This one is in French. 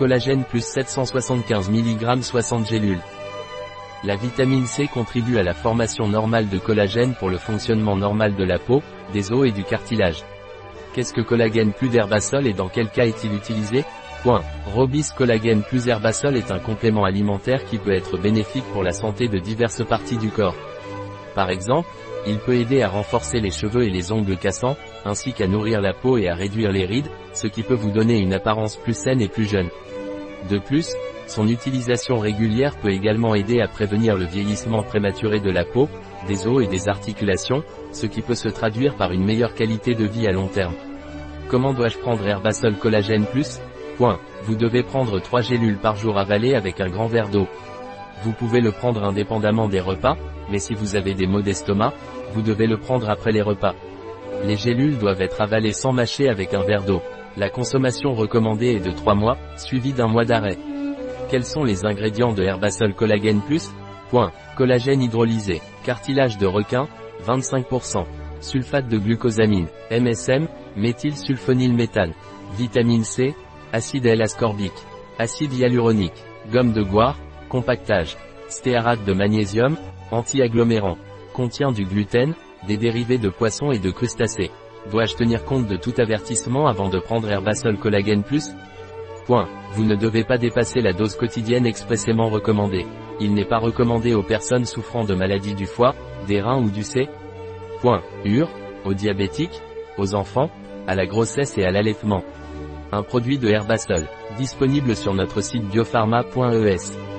Collagène plus 775 mg 60 gélules. La vitamine C contribue à la formation normale de collagène pour le fonctionnement normal de la peau, des os et du cartilage. Qu'est-ce que collagène plus d'herbasol et dans quel cas est-il utilisé? Point. Robis collagène plus herbasol est un complément alimentaire qui peut être bénéfique pour la santé de diverses parties du corps. Par exemple, il peut aider à renforcer les cheveux et les ongles cassants, ainsi qu'à nourrir la peau et à réduire les rides, ce qui peut vous donner une apparence plus saine et plus jeune. De plus, son utilisation régulière peut également aider à prévenir le vieillissement prématuré de la peau, des os et des articulations, ce qui peut se traduire par une meilleure qualité de vie à long terme. Comment dois-je prendre Herbasol Collagène Plus? Point. Vous devez prendre 3 gélules par jour avalées avec un grand verre d'eau. Vous pouvez le prendre indépendamment des repas, mais si vous avez des maux d'estomac, vous devez le prendre après les repas. Les gélules doivent être avalées sans mâcher avec un verre d'eau. La consommation recommandée est de 3 mois, suivie d'un mois d'arrêt. Quels sont les ingrédients de Herbasol Collagène Plus? Point. Collagène hydrolysé. Cartilage de requin, 25%. Sulfate de glucosamine, MSM, méthylsulfonylméthane. Vitamine C, acide L-ascorbique. Acide hyaluronique. Gomme de goire, compactage. Stéarate de magnésium, anti-agglomérant. Contient du gluten, des dérivés de poissons et de crustacés. Dois-je tenir compte de tout avertissement avant de prendre Herbasol Collagène Plus? Point. Vous ne devez pas dépasser la dose quotidienne expressément recommandée. Il n'est pas recommandé aux personnes souffrant de maladies du foie, des reins ou du C. Point. UR, aux diabétiques, aux enfants, à la grossesse et à l'allaitement. Un produit de Herbasol, disponible sur notre site biopharma.es.